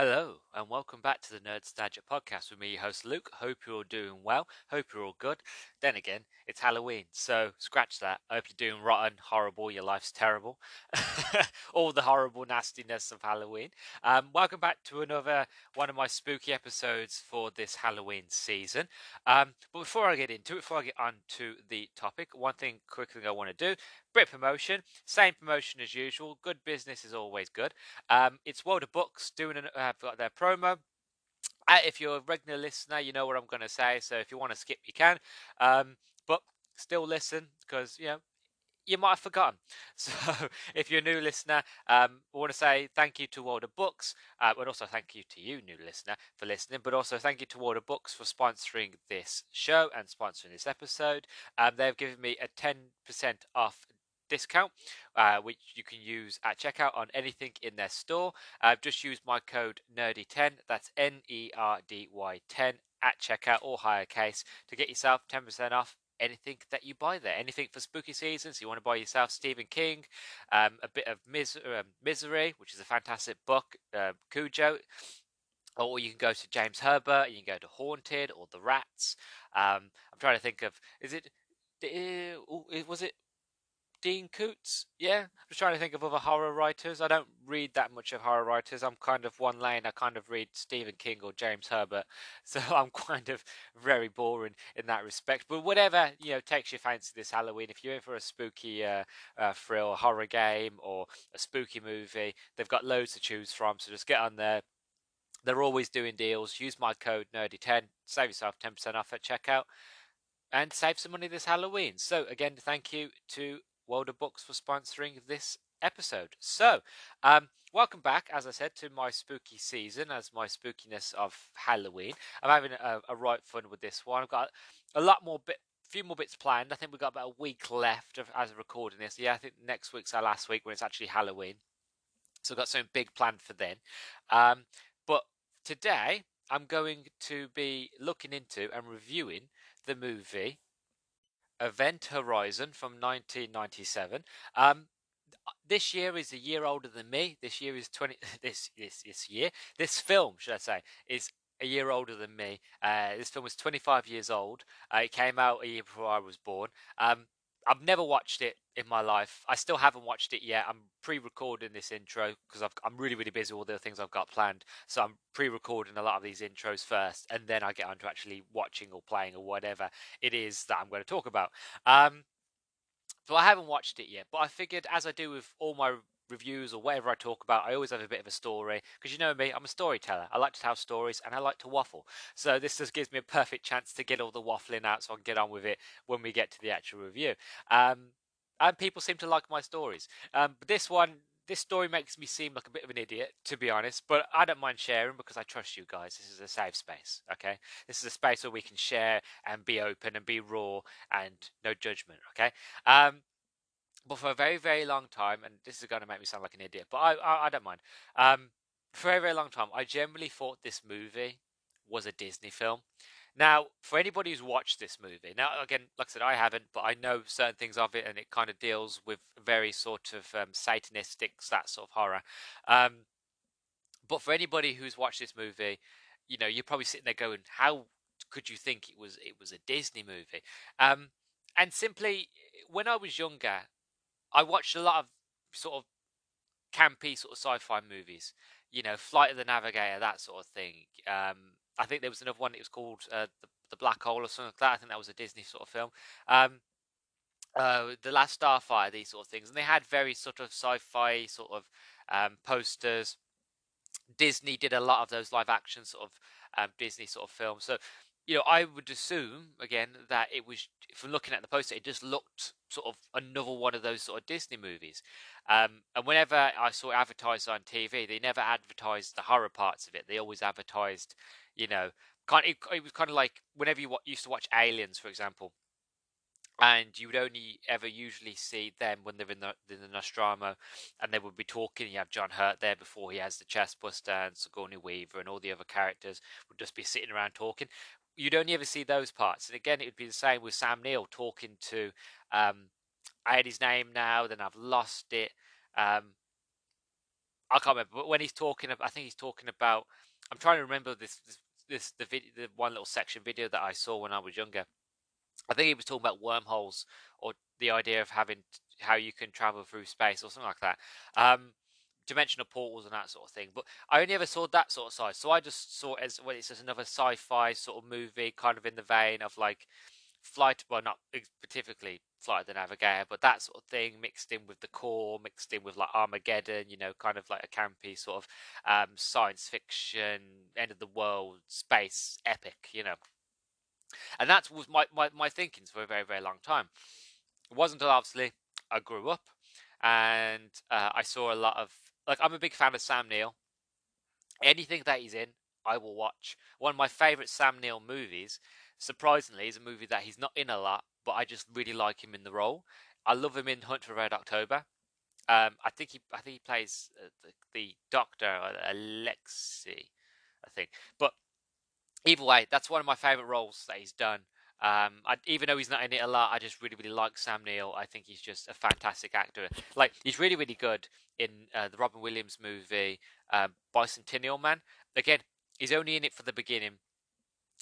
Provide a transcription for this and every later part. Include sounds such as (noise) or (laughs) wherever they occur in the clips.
Hello, and welcome back to the Nerd Nerdstalgic podcast with me, your host Luke. Hope you're all doing well. Hope you're all good. Then again, it's Halloween, so scratch that. I hope you're doing rotten, horrible, your life's terrible. (laughs) all the horrible nastiness of Halloween. Um, welcome back to another one of my spooky episodes for this Halloween season. Um, but before I get into it, before I get on to the topic, one thing, quick thing I want to do Brit promotion, same promotion as usual. Good business is always good. Um, it's World of Books doing an, uh, their promo. If you're a regular listener, you know what I'm going to say. So if you want to skip, you can. Um, but still listen because you know you might have forgotten. (laughs) So if you're a new listener, um, I want to say thank you to of Books, uh, but also thank you to you, new listener, for listening. But also thank you to of Books for sponsoring this show and sponsoring this episode. Um, they've given me a 10% off discount, uh, which you can use at checkout on anything in their store. Uh, just use my code NERDY10, that's N E R D Y 10 at checkout or higher case to get yourself 10% off anything that you buy there. Anything for spooky seasons. So you want to buy yourself Stephen King, um, a bit of Mis- uh, Misery, which is a fantastic book, uh, Cujo. Or you can go to James Herbert, you can go to Haunted or The Rats. Um, I'm trying to think of, is it, uh, was it Dean Koontz. Yeah, I'm just trying to think of other horror writers. I don't read that much of horror writers. I'm kind of one lane. I kind of read Stephen King or James Herbert, (laughs) so I'm kind of very boring in that respect. But whatever you know takes your fancy this Halloween. If you're in for a spooky uh, uh, thrill, horror game, or a spooky movie, they've got loads to choose from. So just get on there. They're always doing deals. Use my code Nerdy10. Save yourself 10% off at checkout and save some money this Halloween. So again, thank you to World of Books for sponsoring this episode. So, um, welcome back, as I said, to my spooky season, as my spookiness of Halloween. I'm having a, a right fun with this one. I've got a lot more bit, few more bits planned. I think we've got about a week left of, as of recording this. Yeah, I think next week's our last week when it's actually Halloween. So I've got something big planned for then. Um, but today I'm going to be looking into and reviewing the movie Event Horizon from 1997. Um, this year is a year older than me. This year is 20. (laughs) This this this year. This film, should I say, is a year older than me. Uh, this film was 25 years old. Uh, it came out a year before I was born. Um, I've never watched it in my life. I still haven't watched it yet. I'm pre-recording this intro because I'm really, really busy with all the things I've got planned. So I'm pre-recording a lot of these intros first, and then I get on to actually watching or playing or whatever it is that I'm going to talk about. Um, so I haven't watched it yet, but I figured, as I do with all my reviews or whatever I talk about, I always have a bit of a story because you know me, I'm a storyteller. I like to tell stories and I like to waffle. So this just gives me a perfect chance to get all the waffling out so I can get on with it when we get to the actual review. Um, and people seem to like my stories. Um, but this one, this story makes me seem like a bit of an idiot, to be honest, but I don't mind sharing because I trust you guys. This is a safe space, okay? This is a space where we can share and be open and be raw and no judgment, okay? Um, but for a very, very long time, and this is going to make me sound like an idiot, but I, I, I don't mind. Um, for a very, very long time, I generally thought this movie was a Disney film. Now, for anybody who's watched this movie, now again, like I said, I haven't, but I know certain things of it, and it kind of deals with very sort of um, satanistic, that sort of horror. Um, but for anybody who's watched this movie, you know, you're probably sitting there going, "How could you think it was it was a Disney movie?" Um, and simply, when I was younger, I watched a lot of sort of campy sort of sci-fi movies. You know, Flight of the Navigator, that sort of thing. Um, I think there was another one. It was called uh, the, the Black Hole or something like that. I think that was a Disney sort of film. Um, uh, the Last Starfighter, these sort of things, and they had very sort of sci-fi sort of um, posters. Disney did a lot of those live action sort of um, Disney sort of films. So you know, I would assume again that it was from looking at the poster, it just looked sort of another one of those sort of Disney movies. Um, and whenever I saw advertised on TV, they never advertised the horror parts of it. They always advertised, you know, kind. It, it was kind of like whenever you used to watch Aliens, for example and you would only ever usually see them when they're in the, in the Nostromo, and they would be talking. You have John Hurt there before he has the chestbuster, and Sigourney Weaver, and all the other characters would just be sitting around talking. You'd only ever see those parts, and again, it would be the same with Sam Neill talking to. Um, I had his name now, then I've lost it. Um, I can't remember, but when he's talking, I think he's talking about. I'm trying to remember this this, this the video, the one little section video that I saw when I was younger. I think he was talking about wormholes or the idea of having how you can travel through space or something like that. Um, dimensional portals and that sort of thing. But I only ever saw that sort of side, so I just saw it as well. It's just another sci-fi sort of movie, kind of in the vein of like flight. Well, not specifically Flight of the Navigator, but that sort of thing mixed in with the core, mixed in with like Armageddon. You know, kind of like a campy sort of um, science fiction, end of the world, space epic. You know. And that was my, my, my thinkings for a very, very long time. It wasn't until obviously I grew up and uh, I saw a lot of like I'm a big fan of Sam Neill. Anything that he's in, I will watch. One of my favorite Sam Neill movies, surprisingly, is a movie that he's not in a lot, but I just really like him in the role. I love him in Hunt for Red October. Um, I think he, I think he plays uh, the, the, Doctor uh, Alexei, I think. But either way, that's one of my favorite roles that he's done. Um, I, even though he's not in it a lot, I just really, really like Sam Neill. I think he's just a fantastic actor. Like he's really, really good in uh, the Robin Williams movie um, Bicentennial Man. Again, he's only in it for the beginning,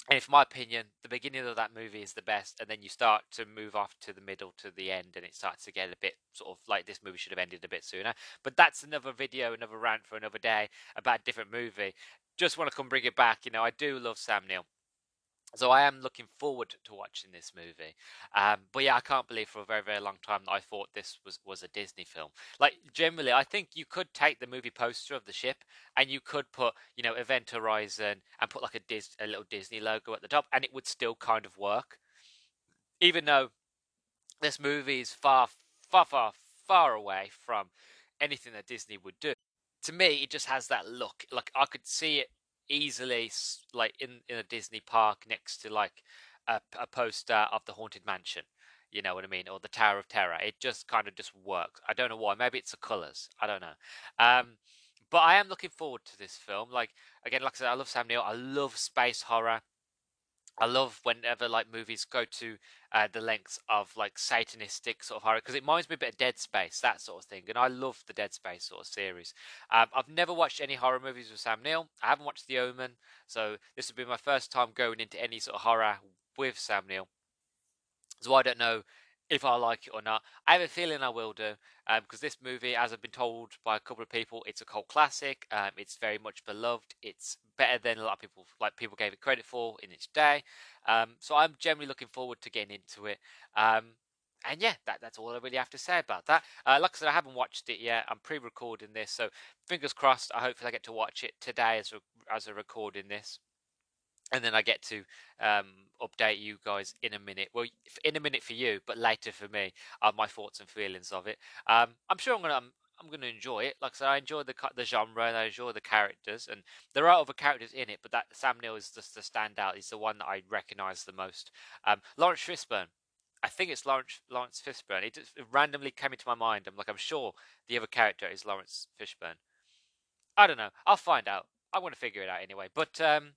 and in my opinion, the beginning of that movie is the best, and then you start to move off to the middle to the end, and it starts to get a bit sort of like this movie should have ended a bit sooner. But that's another video, another rant for another day about a different movie. Just want to come bring it back. You know, I do love Sam Neill. So I am looking forward to watching this movie. Um, but yeah, I can't believe for a very, very long time that I thought this was, was a Disney film. Like generally, I think you could take the movie poster of the ship and you could put, you know, Event Horizon and put like a, Dis- a little Disney logo at the top and it would still kind of work. Even though this movie is far, far, far, far away from anything that Disney would do. To me, it just has that look. Like I could see it easily like in in a Disney park next to like a, a poster of the haunted mansion. You know what I mean, or the Tower of Terror. It just kind of just works. I don't know why. Maybe it's the colors. I don't know. Um, but I am looking forward to this film. Like again, like I said, I love Sam Neill. I love space horror. I love whenever like movies go to uh, the lengths of like satanistic sort of horror because it reminds me a bit of Dead Space, that sort of thing. And I love the Dead Space sort of series. Um, I've never watched any horror movies with Sam Neill. I haven't watched The Omen, so this would be my first time going into any sort of horror with Sam Neill. So I don't know if I like it or not. I have a feeling I will do because um, this movie, as I've been told by a couple of people, it's a cult classic. Um, it's very much beloved. It's better than a lot of people like people gave it credit for in its day. Um, so I'm generally looking forward to getting into it. Um, and yeah, that, that's all I really have to say about that. Uh, like I said, I haven't watched it yet. I'm pre-recording this, so fingers crossed. I hopefully I get to watch it today as a, as a recording this and then I get to um, update you guys in a minute. Well, in a minute for you, but later for me, uh, my thoughts and feelings of it. Um, I'm sure I'm gonna. I'm, I'm gonna enjoy it. Like I said, I enjoy the the genre and I enjoy the characters, and there are other characters in it, but that Sam Neill is just the standout. He's the one that I recognise the most. Um, Laurence Fishburne. I think it's Lawrence Laurence Fishburne. It just randomly came into my mind. I'm like, I'm sure the other character is Laurence Fishburne. I don't know. I'll find out. I want to figure it out anyway. But um,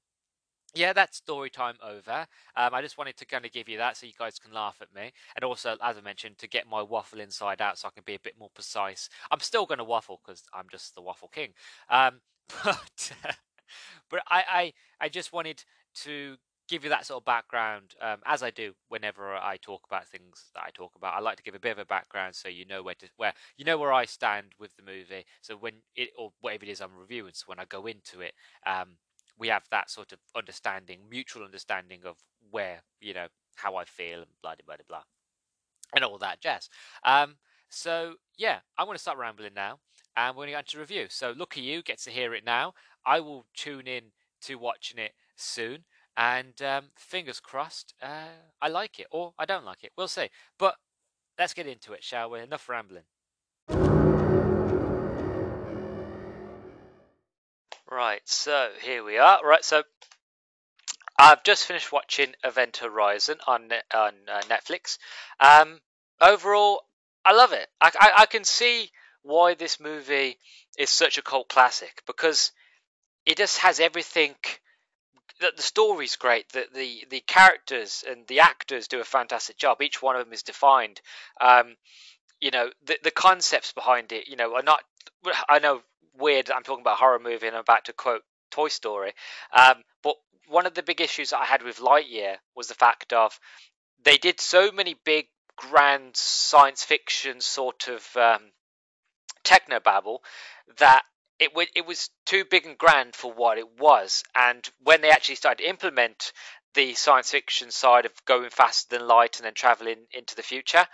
yeah, that's story time over. Um, I just wanted to kind of give you that so you guys can laugh at me, and also, as I mentioned, to get my waffle inside out so I can be a bit more precise. I'm still going to waffle because I'm just the waffle king. Um, (laughs) but but I, I I just wanted to give you that sort of background, um, as I do whenever I talk about things that I talk about. I like to give a bit of a background so you know where to where you know where I stand with the movie. So when it or whatever it is I'm reviewing, so when I go into it, um, we have that sort of understanding, mutual understanding of where, you know, how I feel and blah, blah, blah, blah, and all that jazz. Um, so, yeah, I'm going to start rambling now and we're going to get into review. So, look at you, gets to hear it now. I will tune in to watching it soon. And um, fingers crossed, uh, I like it or I don't like it. We'll see. But let's get into it, shall we? Enough rambling. Right, so here we are. Right, so I've just finished watching Event Horizon on on uh, Netflix. Um, overall, I love it. I, I, I can see why this movie is such a cult classic because it just has everything. That the story's great. That the the characters and the actors do a fantastic job. Each one of them is defined. Um, you know the the concepts behind it. You know are not. I know weird. I'm talking about horror movie, and I'm about to quote Toy Story. Um, but one of the big issues I had with Lightyear was the fact of they did so many big, grand science fiction sort of um, technobabble that it, w- it was too big and grand for what it was. And when they actually started to implement the science fiction side of going faster than light and then traveling into the future.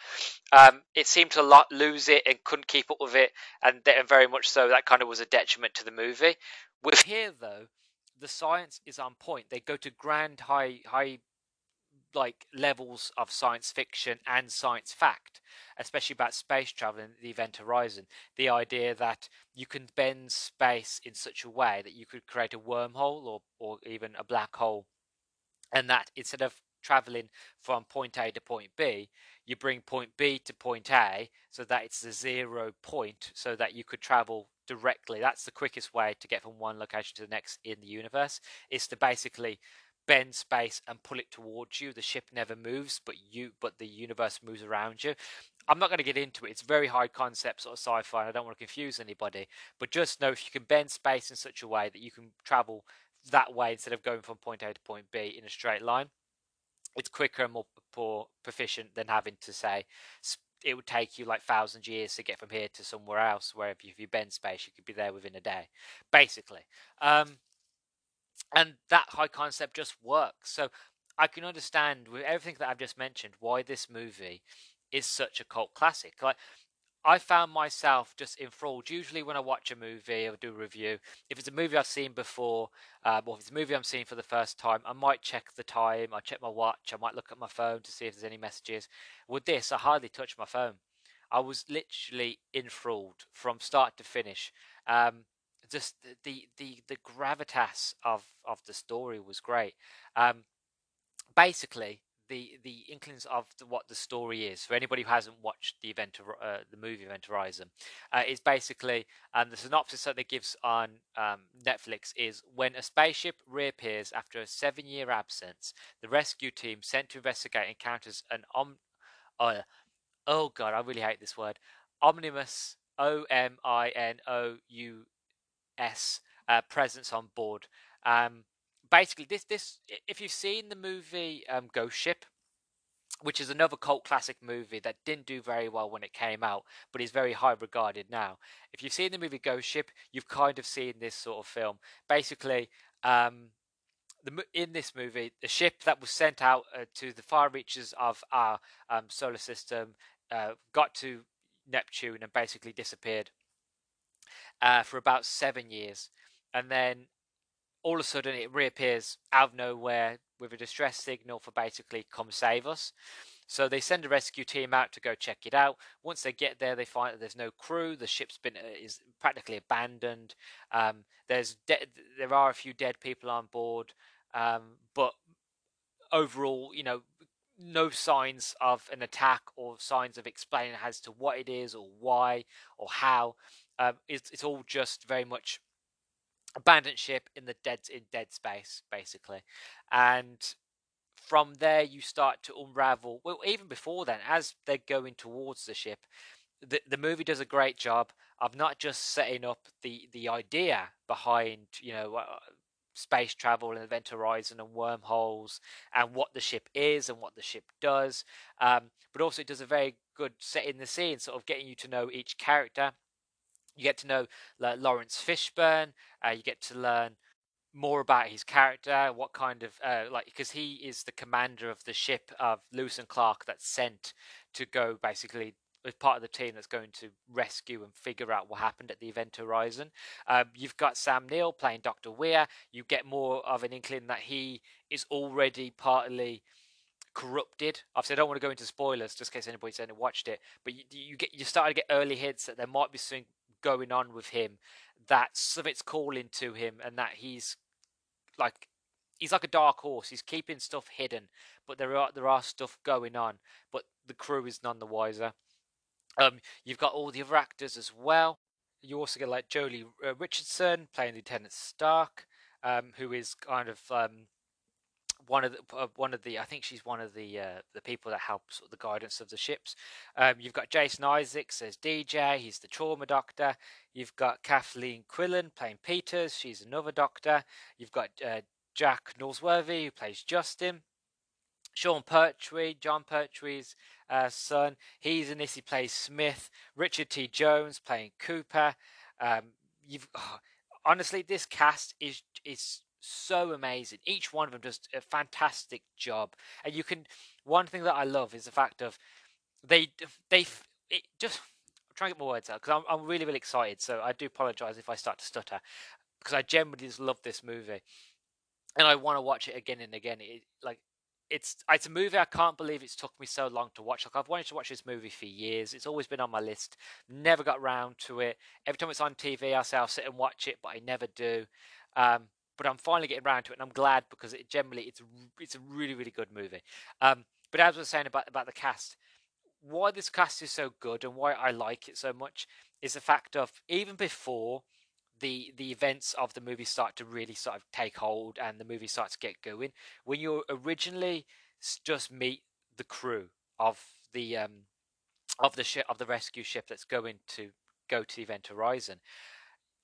Um, it seemed to lose it and couldn't keep up with it, and, and very much so that kind of was a detriment to the movie. With (laughs) here though, the science is on point. They go to grand high high like levels of science fiction and science fact, especially about space travel and the Event Horizon. The idea that you can bend space in such a way that you could create a wormhole or, or even a black hole and that instead of traveling from point A to point B, you bring point B to point A so that it's a zero point so that you could travel directly. That's the quickest way to get from one location to the next in the universe is to basically bend space and pull it towards you. The ship never moves, but you but the universe moves around you. I'm not going to get into it. It's very high concept sort of sci-fi. And I don't want to confuse anybody, but just know if you can bend space in such a way that you can travel that way instead of going from point A to point B in a straight line. It's quicker and more, proficient than having to say it would take you like thousands of years to get from here to somewhere else. Where if you, if you bend space, you could be there within a day, basically. Um, and that high concept just works. So I can understand with everything that I've just mentioned why this movie is such a cult classic. Like I found myself just enthralled. Usually, when I watch a movie or do a review, if it's a movie I've seen before, um, or if it's a movie I'm seeing for the first time, I might check the time, I check my watch, I might look at my phone to see if there's any messages. With this, I hardly touch my phone. I was literally enthralled from start to finish. Um, just the the the gravitas of of the story was great. Um, basically, the the inklings of the, what the story is for anybody who hasn't watched the event uh, the movie Event Horizon uh, is basically and the synopsis that they gives on um, Netflix is when a spaceship reappears after a seven year absence the rescue team sent to investigate encounters an om uh, oh god I really hate this word omnibus O M I N O U S uh, presence on board. Um, basically this this if you've seen the movie um, Ghost Ship, which is another cult classic movie that didn't do very well when it came out, but is very high regarded now. If you've seen the movie Ghost Ship, you've kind of seen this sort of film. Basically, um, the, in this movie, the ship that was sent out uh, to the far reaches of our um, solar system uh, got to Neptune and basically disappeared uh, for about seven years. And then all of a sudden it reappears out of nowhere with a distress signal for basically come save us. So they send a rescue team out to go check it out. Once they get there, they find that there's no crew. The ship's been uh, is practically abandoned. Um, there's de- there are a few dead people on board, um, but overall, you know, no signs of an attack or signs of explaining as to what it is or why or how. Um, it's, it's all just very much abandoned ship in the dead in dead space basically. And from there you start to unravel well even before then as they're going towards the ship the, the movie does a great job of not just setting up the the idea behind you know uh, space travel and event horizon and wormholes and what the ship is and what the ship does um, but also it does a very good setting the scene sort of getting you to know each character you get to know like, Laurence Fishburne. Uh, you get to learn more about his character, what kind of uh, like because he is the commander of the ship of Lewis and Clark that's sent to go basically as part of the team that's going to rescue and figure out what happened at the event horizon. Um, you've got Sam Neill playing Doctor Weir. You get more of an inkling that he is already partly corrupted. Obviously, I don't want to go into spoilers just in case anybody's hasn't watched it, but you, you get you start to get early hints that there might be something going on with him that something's calling to him and that he's like he's like a dark horse. He's keeping stuff hidden but there are there are stuff going on but the crew is none the wiser. Um you've got all the other actors as well. You also get like joely uh, richardson playing lieutenant stark um who is kind of um one of the uh, one of the I think she's one of the uh, the people that helps the guidance of the ships. Um, you've got Jason Isaacs as DJ, he's the trauma doctor. You've got Kathleen Quinlan playing Peters, she's another doctor. You've got uh, Jack Noseworthy who plays Justin. Sean Pertwee, Jon Pertwee's uh, son, he's in this. He plays Smith. Richard T. Jones playing Cooper. Um, you've oh, (sighs) honestly, this cast is is so amazing. Each one of them does a fantastic job, and you can. One thing that I love is the fact of they they it just I'm trying to get my words out because I'm I'm really really excited. So I do apologize if I start to stutter because I genuinely just love this movie, and I want to watch it again and again. It like it's it's a movie I can't believe it's took me so long to watch. Like I've wanted to watch this movie for years. It's always been on my list. Never got round to it. Every time it's on TV, I say I'll sit and watch it, but I never do. Um, but I'm finally getting around to it, and I'm glad because it generally it's it's a really really good movie. Um, but as I was saying about about the cast, why this cast is so good and why I like it so much is the fact of even before the the events of the movie start to really sort of take hold and the movie starts to get going when you originally just meet the crew of the um of the ship of the rescue ship that's going to go to the event horizon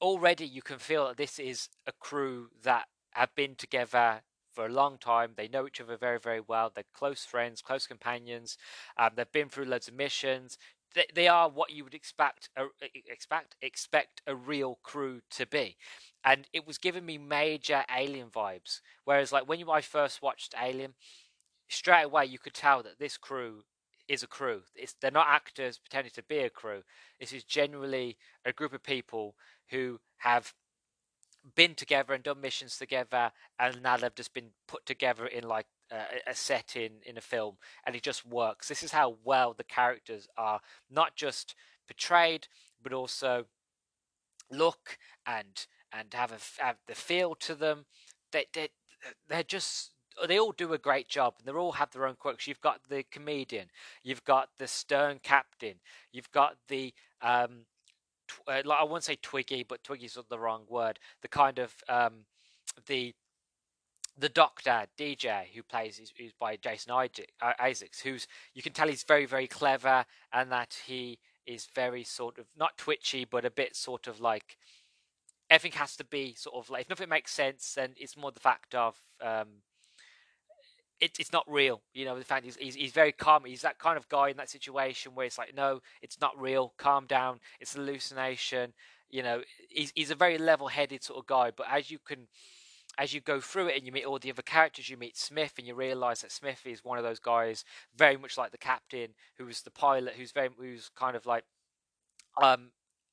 already you can feel that this is a crew that have been together for a long time. They know each other very, very well. They're close friends, close companions. Um, they've been through loads of missions. They, they are what you would expect, a, expect, expect a real crew to be. And it was giving me major Alien vibes. Whereas, like when you, I first watched Alien, straight away you could tell that this crew is a crew. It's, they're not actors pretending to be a crew. This is generally a group of people who have been together and done missions together, and now they've just been put together in like a, a set in in a film, and it just works. This is how well the characters are not just portrayed, but also look and and have a have the feel to them. They they they're just they all do a great job and they all have their own quirks. You've got the comedian, you've got the stern captain, you've got the um, tw- uh, like I won't say Twiggy, but Twiggy's not the wrong word. The kind of um, the the doctor DJ who plays is, is by Jason Isaacs, who's you can tell he's very very clever and that he is very sort of not twitchy but a bit sort of like everything has to be sort of like if nothing makes sense then it's more the fact of um, it, it's not real. You know, the fact he's, he's, he's very calm. He's that kind of guy in that situation where it's like, no, it's not real. Calm down. It's hallucination. You know, he's he's a very level-headed sort of guy. But as you can, as you go through it and you meet all the other characters, you meet Smith and you realise that Smith is one of those guys, very much like the captain, who's the pilot, who's very, who's kind of like, um,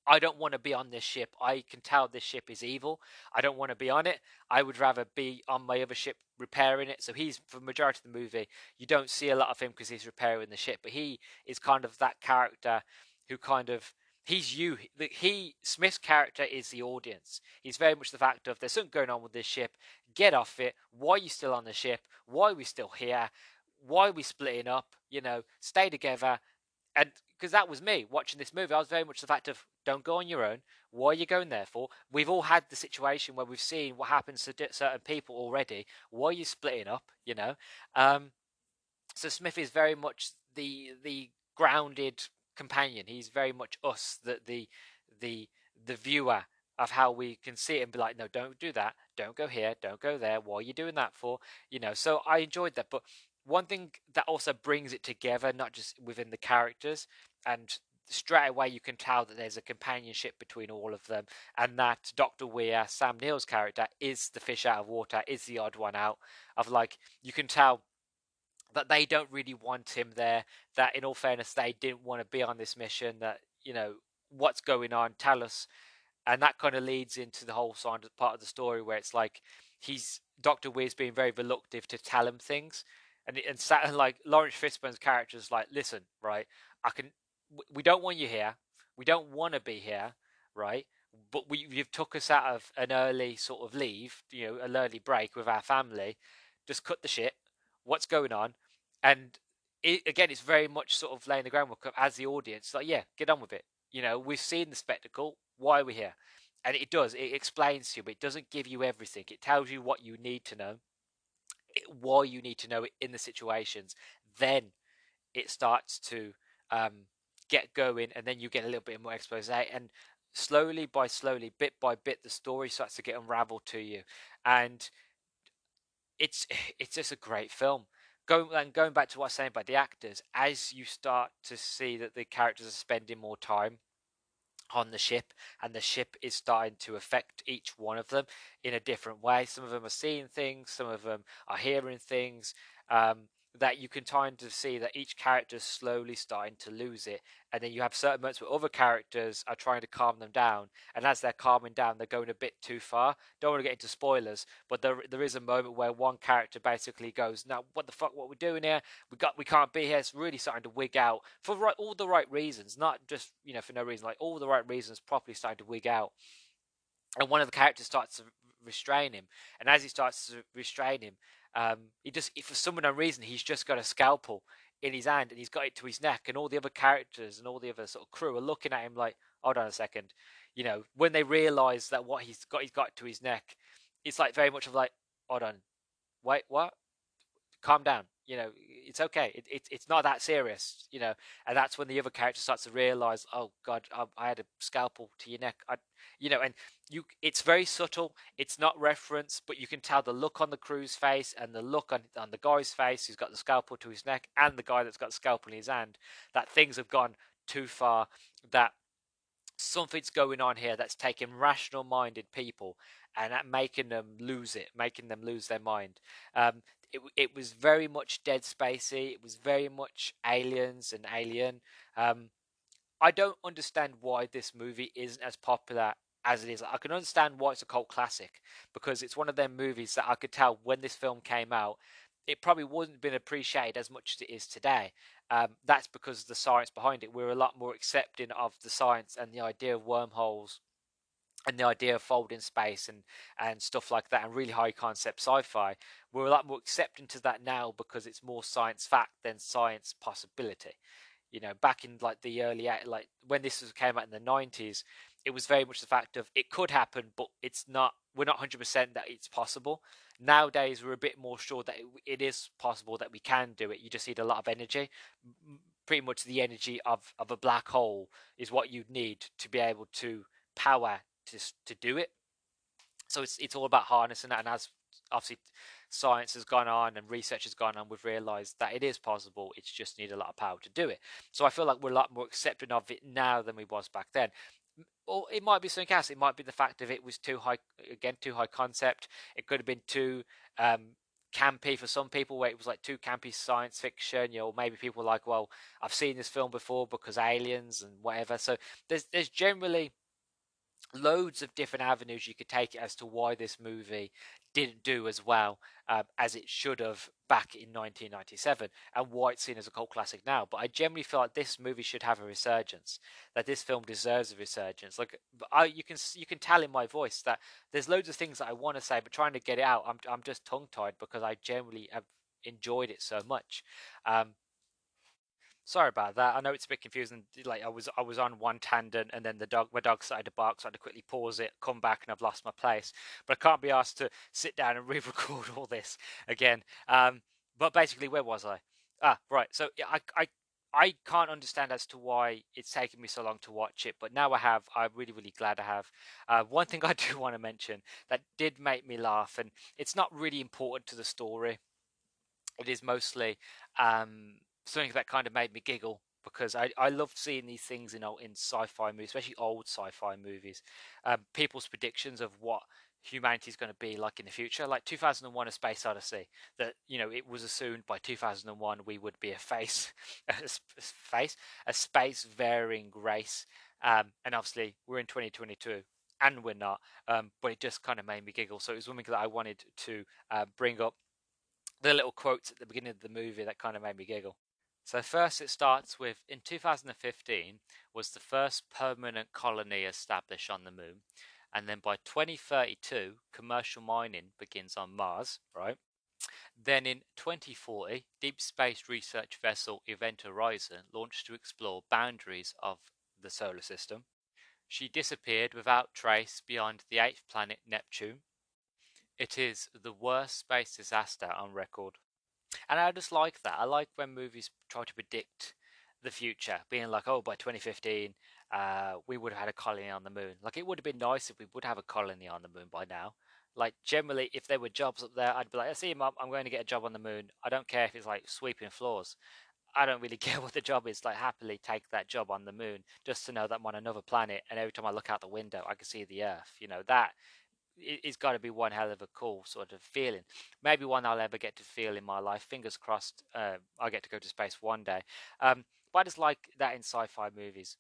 I don't want to be on this ship. I can tell this ship is evil. I don't want to be on it. I would rather be on my other ship repairing it. So he's for the majority of the movie, you don't see a lot of him because he's repairing the ship, but he is kind of that character who kind of he's you. He Smith's character is the audience. He's very much the fact of there's something going on with this ship. Get off it. Why are you still on the ship? Why are we still here? Why are we splitting up? You know, stay together. And because that was me watching this movie. I was very much the fact of don't go on your own. What are you going there for? We've all had the situation where we've seen what happens to certain people already. Why are you splitting up? You know. Um, so Smith is very much the the grounded companion. He's very much us, the the the the viewer of how we can see it and be like, no, don't do that. Don't go here. Don't go there. What are you doing that for? You know. So I enjoyed that, but one thing that also brings it together, not just within the characters, and straight away you can tell that there's a companionship between all of them, and that Doctor Weir, Sam Neill's character, is the fish out of water, is the odd one out. Of like, you can tell that they don't really want him there. That, in all fairness, they didn't want to be on this mission. That you know what's going on. Tell us, and that kind of leads into the whole part of the story where it's like he's Doctor Weir's being very reluctant to tell him things and and, sat, like Laurence Fishburne's character is like, listen, right, I can, we don't want you here, we don't want to be here, right, but we you've took us out of an early sort of leave, you know, an early break with our family, just cut the shit. What's going on? And it, again, it's very much sort of laying the groundwork as the audience, like, yeah, get on with it. You know, we've seen the spectacle. Why are we here? And it does. It explains to you, but it doesn't give you everything. It tells you what you need to know why you need to know it in the situations, then it starts to um, get going, and then you get a little bit more expose. And slowly by slowly, bit by bit, the story starts to get unraveled to you, and it's (sighs) it's just a great film. Going and going back to what I was saying about the actors, as you start to see that the characters are spending more time on the ship and the ship is starting to affect each one of them in a different way. Some of them are seeing things some of them are hearing things um, that you can kind of see that each character is slowly starting to lose it and then you have certain moments where other characters are trying to calm them down and as they're calming down they're going a bit too far. Don't want to get into spoilers but there there is a moment where one character basically goes now what the fuck what we're doing here? We got we can't be here. It's really starting to wig out for right all the right reasons not just you know for no reason like all the right reasons properly starting to wig out. And one of the characters starts to restrain him and as he starts to restrain him um, he just, for some unknown reason, he's just got a scalpel in his hand and he's got it to his neck, and all the other characters and all the other sort of crew are looking at him like, hold on a second, you know, when they realise that what he's got, he's got to his neck, it's like very much of like, hold on, wait, what? Calm down, you know, it's okay. It, it, it's not that serious, you know. And that's when the other character starts to realize, oh God, I, I had a scalpel to your neck. I, you know, and you, it's very subtle. It's not referenced, but you can tell the look on the crew's face and the look on on the guy's face who's got the scalpel to his neck, and the guy that's got the scalpel in his hand, that things have gone too far. That something's going on here that's taking rational minded people and making them lose it, making them lose their mind. Um, it, it was very much Dead Spacey. It was very much Aliens and Alien. Um, I don't understand why this movie isn't as popular as it is. I can understand why it's a cult classic because it's one of them movies that I could tell when this film came out, it probably wouldn't been appreciated as much as it is today. Um, that's because of the science behind it. We're a lot more accepting of the science and the idea of wormholes and the idea of folding space and and stuff like that and really high concept sci-fi we're a lot more accepting to that now because it's more science fact than science possibility. You know back in like the early like when this was, came out in the 90s it was very much the fact of it could happen but it's not we're not 100% that it's possible. Nowadays we're a bit more sure that it, it is possible that we can do it. You just need a lot of energy. Pretty much the energy of of a black hole is what you'd need to be able to power to to do it. So it's it's all about harnessing that, and as obviously science has gone on and research has gone on, we've realised that it is possible. It's just need a lot of power to do it. So I feel like we're a lot more accepting of it now than we was back then. Or it might be something else. It might be the fact of it was too high again, too high concept. It could have been too um, campy for some people where it was like too campy science fiction you know maybe people were like well i've seen this film before because aliens and whatever so there's there's generally loads of different avenues you could take it as to why this movie didn't do as well um, as it should have back in 1997 and why it's seen as a cult classic now. But i generally feel like this movie should have a resurgence that this film deserves a resurgence. Like I, you can you can tell in my voice that there's loads of things that i want to say but trying to get it out i'm, I'm just tongue tied because i generally have enjoyed it so much. Um, Sorry about that. I know it's a bit confusing. Like I was, I was on one tangent, and then the dog, my dog started to bark, so I had to quickly pause it, come back, and I've lost my place. But I can't be asked to sit down and (laughs) re-record all this again. Um, but basically, where was I? Ah, right. So I, I, I can't understand as to why it's taken me so long to watch it, but now I have. I'm really, really glad I have. Uh, one thing (laughs) I do want to mention that did make me laugh, and it's not really important to the story. It is mostly um, something that kind of made me giggle because I, I loved seeing these things in in sci-fi movies, especially old sci-fi movies. Um, people's predictions of what humanity is going to be like in the future, like 2001: A Space Odyssey. That you know, it was assumed by 2001 we would be a face, (laughs) a face, a space varying race, um, and obviously we're in 2022 and we're not. Um, but it just kind of made me giggle. So it was something that I wanted to uh, bring up. The little quotes at the beginning of the movie that kind of made me giggle. So first it starts with in 2015 was the first permanent colony established on the moon and then by 2032 commercial mining begins on Mars, right? Then in 2040 deep space research vessel Event Horizon launched to explore boundaries of the solar system. She disappeared without trace beyond the eighth planet Neptune. It is the worst space disaster on record. And I just like that. I like when movies try to predict the future, being like, oh, by 2015, uh, we would have had a colony on the moon. Like, it would have been nice if we would have a colony on the moon by now. Like, generally, if there were jobs up there, I'd be like, I see, mom, I'm going to get a job on the moon. I don't care if it's like sweeping floors. I don't really (laughs) care what the job is. Like, happily take that job on the moon just to know that I'm on another planet. And every time I look out the window, I can see the Earth. You know, that it's got to be one hell of a cool sort of feeling. Maybe one I'll ever get to feel in my life. Fingers crossed, uh, I get to go to space one day. Um, but I just like that in sci-fi movies,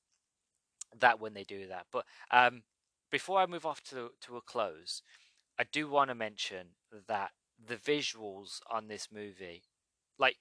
that when they do that. But um, before I move off to to a close, I do want to mention that the visuals on this movie, like,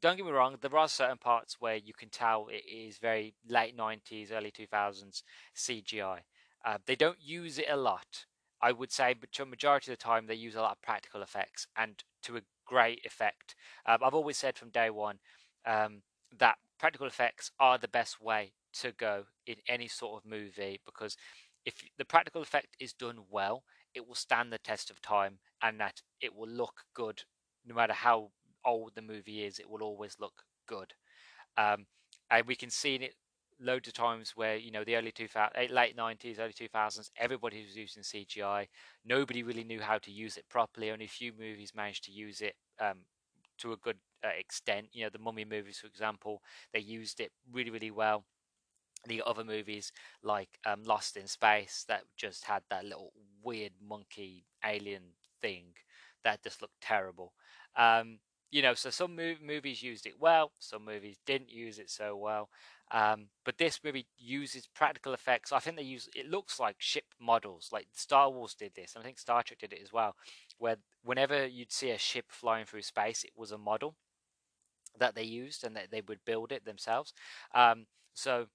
don't get me wrong, there are certain parts where you can tell it is very late '90s, early 2000s CGI. Uh, they don't use it a lot I would say, but to a majority of the time, they use a lot of practical effects and to a great effect. Um, I've always said from day one um, that practical effects are the best way to go in any sort of movie because if the practical effect is done well, it will stand the test of time and that it will look good no matter how old the movie is, it will always look good. Um, and we can see it loads of times where you know the early 2000 eh, late 90s early 2000s everybody was using cgi nobody really knew how to use it properly. Only a few movies managed to use it um, to a good uh, extent. You know the mummy movies for example they used it really really well. The other movies like um, lost in space that just had that little weird monkey alien thing that just looked terrible. Um, you know so some mov- movies used it well some movies didn't use it so well um, but this movie uses practical effects. I think they use it looks like ship models, like Star Wars did this, and I think Star Trek did it as well, where whenever you'd see a ship flying through space, it was a model that they used, and that they would build it themselves. Um, so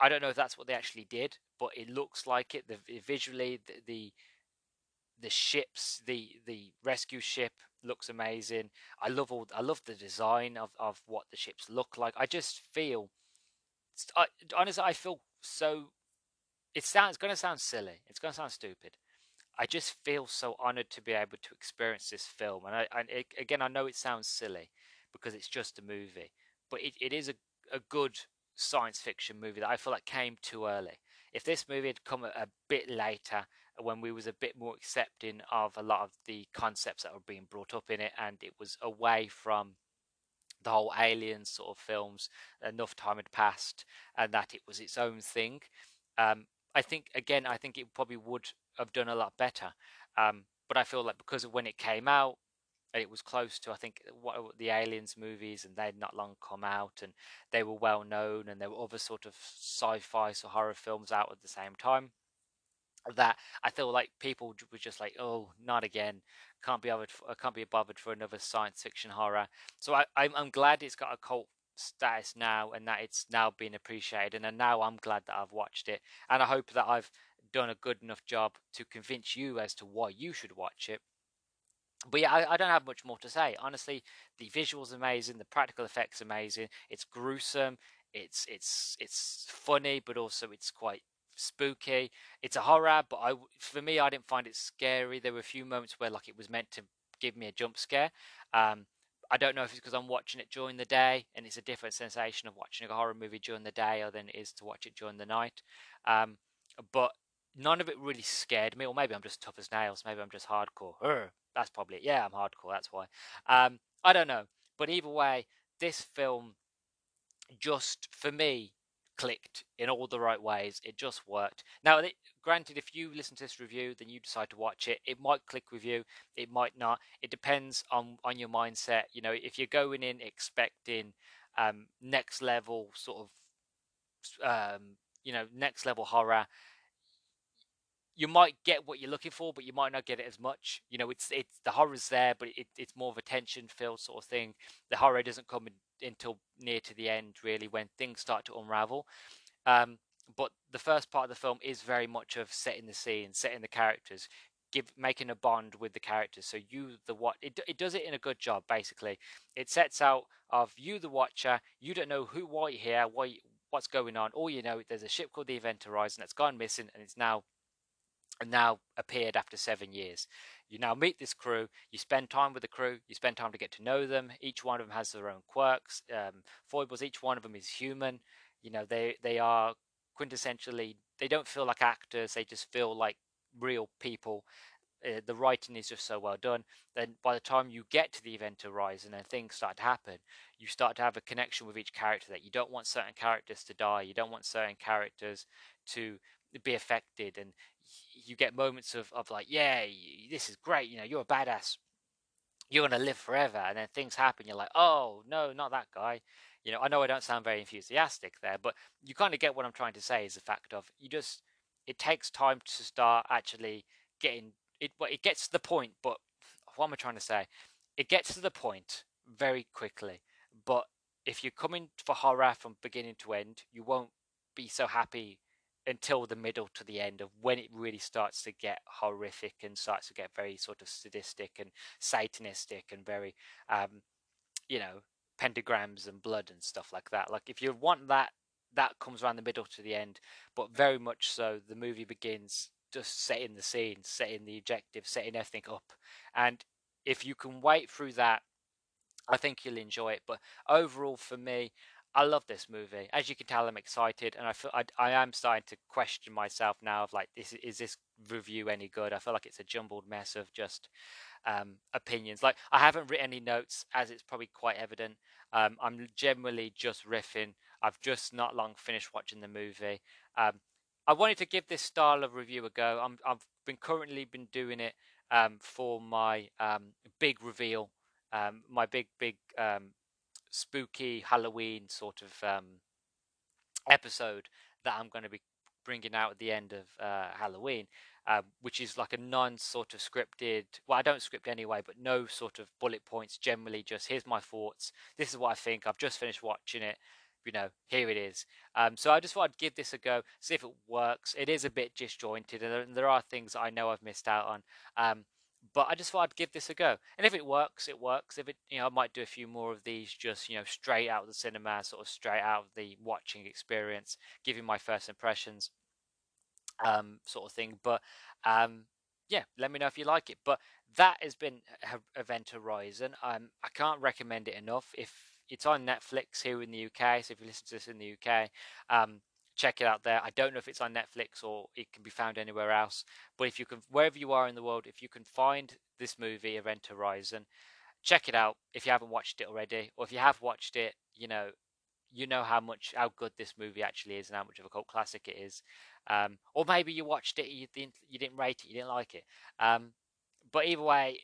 I don't know if that's what they actually did, but it looks like it. The visually, the, the the ships, the the rescue ship looks amazing. I love all. I love the design of of what the ships look like. I just feel I, honestly, I feel so. It sounds going to sound silly. It's going to sound stupid. I just feel so honored to be able to experience this film. And I, it, again, I know it sounds silly because it's just a movie, but it, it is a, a good science fiction movie that I feel like came too early. If this movie had come a, a bit later, uh, when we was a bit more accepting of a lot of the concepts that were being brought up in it, and it was away from the whole Alien sort of films, enough time had passed, and that it was its own thing. Um, I think again, I think it probably would have done a lot better. Um, but I feel like because of when it came out, it was close to I think what the Aliens movies, and they'd not long come out, and they were well known, and there were other sort of sci-fi or horror films out at the same time that I feel like people were just like, oh, not again. Can't be bothered. For, uh, can't be bothered for another science fiction horror. So I, I'm, I'm glad it's got a cult status now, and that it's now being appreciated. And now I'm glad that I've watched it, and I hope that I've done a good enough job to convince you as to why you should watch it. But yeah, I, I don't have much more to say. Honestly, the visuals amazing, the practical effects amazing. It's gruesome. It's it's it's funny, but also it's quite spooky. It's a horror, but I for me I didn't find it scary. There were a few moments where like it was meant to give me a jump scare. Um, I don't know if it's because I'm watching it during the day and it's a different sensation of watching a horror movie during the day or than it is to watch it during the night. Um, but none of it really scared me, or maybe I'm just tough as nails. Maybe I'm just hardcore. Urgh, that's probably it. Yeah, I'm hardcore. That's why. Um, I don't know, but either way, this film just for me clicked in all the right ways. It just worked. Now, granted, if you listen to this review, then you decide to watch it. It might click with you. It might not. It depends on on your mindset. You know, if you're going in expecting um, next level sort of, um, you know, next level horror. You might get what you're looking for, but you might not get it as much. You know, it's it's the horror's there, but it, it's more of a tension filled sort of thing. The horror doesn't come in until near to the end, really, when things start to unravel. Um, but the first part of the film is very much of setting the scene, setting the characters, give making a bond with the characters. So you, the what, it it does it in a good job. Basically, it sets out of you, the watcher. You don't know who, why you're here, why, what's going on. All you know, there's a ship called the Event Horizon that's gone missing, and it's now now appeared after seven years. You now meet this crew, you spend time with the crew, you spend time to get to know them. Each one of them has their own quirks, um, foibles, each one of them is human. You know, they, they are quintessentially, they don't feel like actors, they just feel like real people. Uh, the writing is just so well done. Then by the time you get to the event horizon and things start to happen, you start to have a connection with each character that you don't want certain characters to die, you don't want certain characters to be affected and you get moments of, of like yeah this is great you know you're a badass. You're to live forever. And then things happen you're like oh no not that guy. You know i know i don't sound very enthusiastic there but you kind of get what i'm trying to say is the fact of you just it takes time to start actually getting it well, it gets to the point but what am i trying to say? It gets to the point very quickly but if you're coming for horror from beginning to end you won't be so happy until the middle to the end of when it really starts to get horrific and starts to get very sort of sadistic and satanistic and very um you know pentagrams and blood and stuff like that like if you want that that comes around the middle to the end but very much so the movie begins just setting the scene setting the objective setting everything up and if you can wait through that I think you'll enjoy it. But overall, for me, I love this movie. As you can tell, I'm excited, and I feel I, I am starting to question myself now. Of like, this is this review any good? I feel like it's a jumbled mess of just um, opinions. Like, I haven't written any notes, as it's probably quite evident. Um, I'm generally just riffing. I've just not long finished watching the movie. Um, I wanted to give this style of review a go. I'm, I've been currently been doing it um, for my um, big reveal, um, my big big spooky Halloween sort of um, episode that I'm going to be bringing out at the end of uh, Halloween, uh, which is like a non sort of scripted. Well, I don't script anyway, but no sort of bullet points. Generally, just here's my thoughts. This is what I think. I've just finished watching it. You know, here it is. Um, so I just thought I'd give this a go, see if it works. It is a bit disjointed, and there, there are things I know I've missed out on. Um, but I just thought I'd give this a go. And if it works, it works. If it, you know, I might do a few more of these, just you know, straight out of the cinema, sort of straight out of the watching experience, giving my first impressions, um, sort of thing. But um, yeah, let me know if you like it. But that has been Event Horizon. Um, I can't recommend it enough. If it's on Netflix here in the UK, so if you listen to this in the UK, um, check it out there. I don't know if it's on Netflix or it can be found anywhere else. But if you can, wherever you are in the world, if you can find this movie, Event Horizon, check it out if you haven't watched it already, or if you have watched it, you know, you know how much how good this movie actually is and how much of a cult classic it is. Um, or maybe you watched it, you didn't, you didn't rate it, you didn't like it. Um, but either way,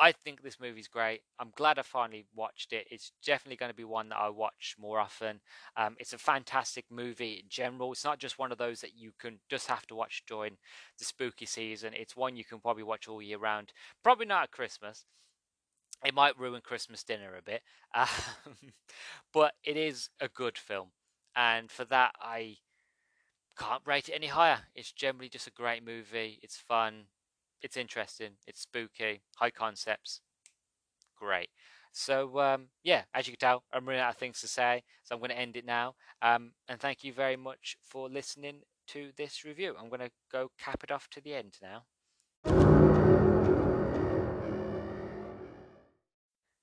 I think this movie's great. I'm glad I finally watched it. It's definitely going to be one that I watch more often. Um, it's a fantastic movie in general. It's not just one of those that you can just have to watch during the spooky season. It's one you can probably watch all year round. Probably not at Christmas. It might ruin Christmas dinner a bit, (laughs) um, but it is a good film, and for that I can't rate it any higher. It's generally just a great movie. It's fun it's interesting, it's spooky, high concepts, great. So um, yeah, as you can tell, I'm running out of things to say, so I'm going to end it now. Um, and thank you very much for listening to this review. I'm going to go cap it off to the end now.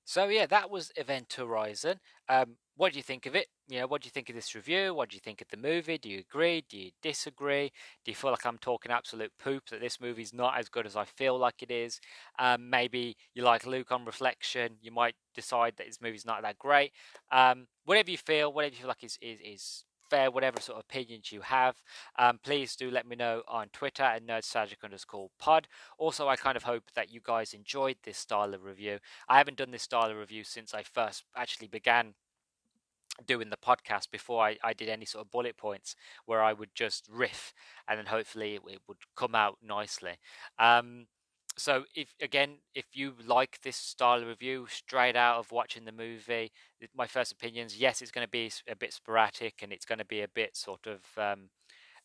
So yeah, that was Event Horizon. Um, what do you think of it? You know, what do you think of this review? What do you think of the movie? Do you agree? Do you disagree? Do you feel like I'm talking absolute poop that this movie's not as good as I feel like it is? Um, maybe you like Luke on reflection. You might decide that this movie's not that great. Um, whatever you feel, whatever you feel like is is, is fair, whatever sort of opinions you have, um, please do let me know on Twitter at nerdstalgic underscore pod. Also, I kind of hope that you guys enjoyed this style of review. I haven't done this style of review since I first actually began doing the podcast before I, I did any sort of bullet points where I would just riff and then hopefully it, would come out nicely. Um, so if again if you like this style of review straight out of watching the movie my first opinions yes it's going to be a bit sporadic and it's going to be a bit sort of um,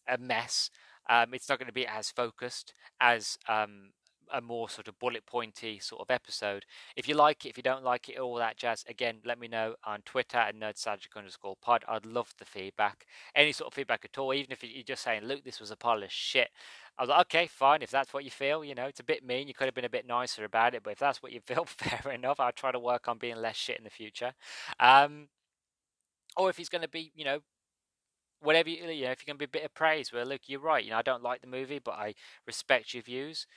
a mess um, it's not going to be as focused as um, a more sort of bullet pointy sort of episode. If you like it, if you don't like it, all that jazz, again, let me know on Twitter at nerdstalgic underscore pod. I'd love the feedback. Any sort of feedback at all, even if you're just saying, Luke, this was a pile of shit. I was like, okay, fine. If that's what you feel, you know, it's a bit mean. You could have been a bit nicer about it, but if that's what you (laughs) feel, fair enough. I'll try to work on being less shit in the future. Um, or if he's going to be, you know, whatever you, you know, if you're going to be a bit of praise, well, look, you're right. You know, I don't like the movie, but I respect your views.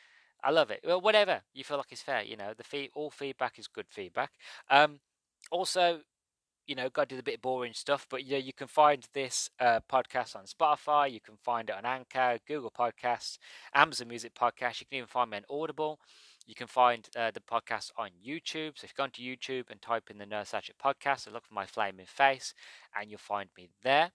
I love it. Well, whatever you feel like is fair. You know, the fee, all feedback is good feedback. Um, also, you know, got to do the bit of boring stuff, but you know, you can find this uh, podcast on Spotify. You can find it on Anchor, Google Podcasts, Amazon Music Podcast. You can even find me on Audible. You can find uh, the podcast on YouTube. So if you go onto YouTube and type in the Nerdstalgic podcast, and look for my flaming face, and you'll find me there.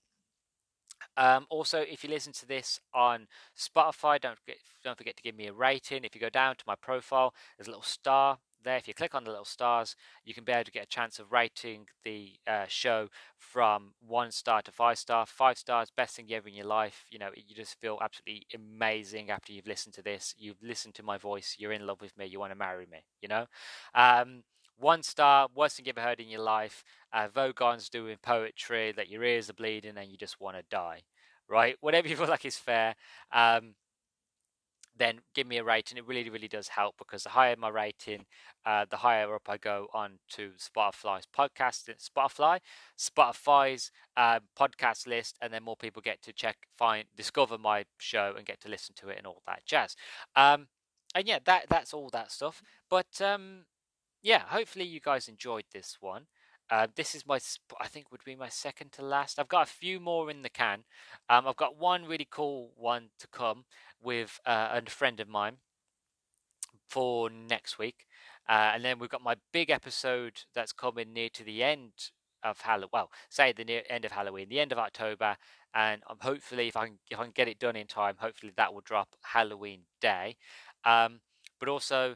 Um, also, if you listen to this on Spotify, don't forget, don't forget to give me a rating. If you go down to my profile, there's a little star there. If you click on the little stars, you can be able to get a chance of rating the uh, show from one star to five star. Five stars, best thing ever in your life. You know, you just feel absolutely amazing after you've listened to this. You've listened to my voice. You're in love with me. You want to marry me. You know. Um, one star, worst thing you've ever heard in your life. Uh, Vogon's doing poetry that your ears are bleeding and you just want to die, right? (laughs) Whatever you feel like is fair. Um, then give me a rating. It really, really does help because the higher my rating, uh, the higher up I go on to Spotify's podcast, Spotify, Spotify's uh, podcast list, and then more people get to check, find, discover my show, and get to listen to it and all that jazz. Um, and yeah, that that's all that stuff. But um, yeah, hopefully you guys enjoyed this one. Uh, this is my, I think, would be my second to last. I've got a few more in the can. Um, I've got one really cool one to come with uh, a friend of mine for next week, uh, and then we've got my big episode that's coming near to the end of Halloween. Well, say the near end of Halloween, the end of October, and um, hopefully, if I can, if I can get it done in time, hopefully that will drop Halloween day. Um, but also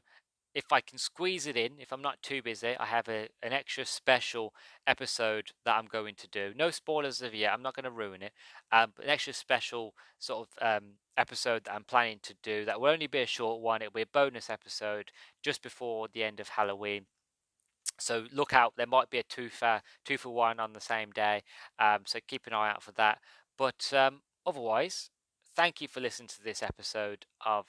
if I can squeeze it in, if I'm not too busy, I have a, an extra special episode that I'm going to do. No spoilers of yet. I'm not going to ruin it. Um, an extra special sort of um, episode that I'm planning to do that will only be a short one. It'll be a bonus episode just before the end of Halloween. So look out. There might be a two for two for one on the same day. Um, so keep an eye out for that. But um, otherwise, thank you for listening to this episode of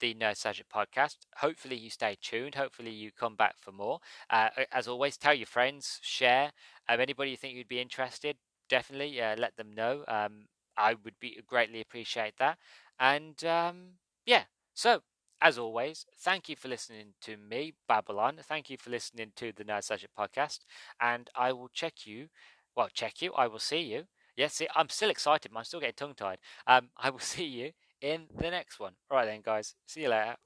the Nerd podcast. Hopefully, you stay tuned. Hopefully, you come back for more. Uh, as always, tell your friends, share. Um, anybody you think you'd be interested, definitely uh, let them know. Um, I would be greatly appreciate that. And um, yeah, so as always, thank you for listening to me, Babylon. Thank you for listening to the Nerd podcast. And I will check you. Well, check you. I will see you. Yes, I'm still excited. I'm still getting tongue tied. Um, (laughs) I will see you in the next one. All right then, guys. See you later.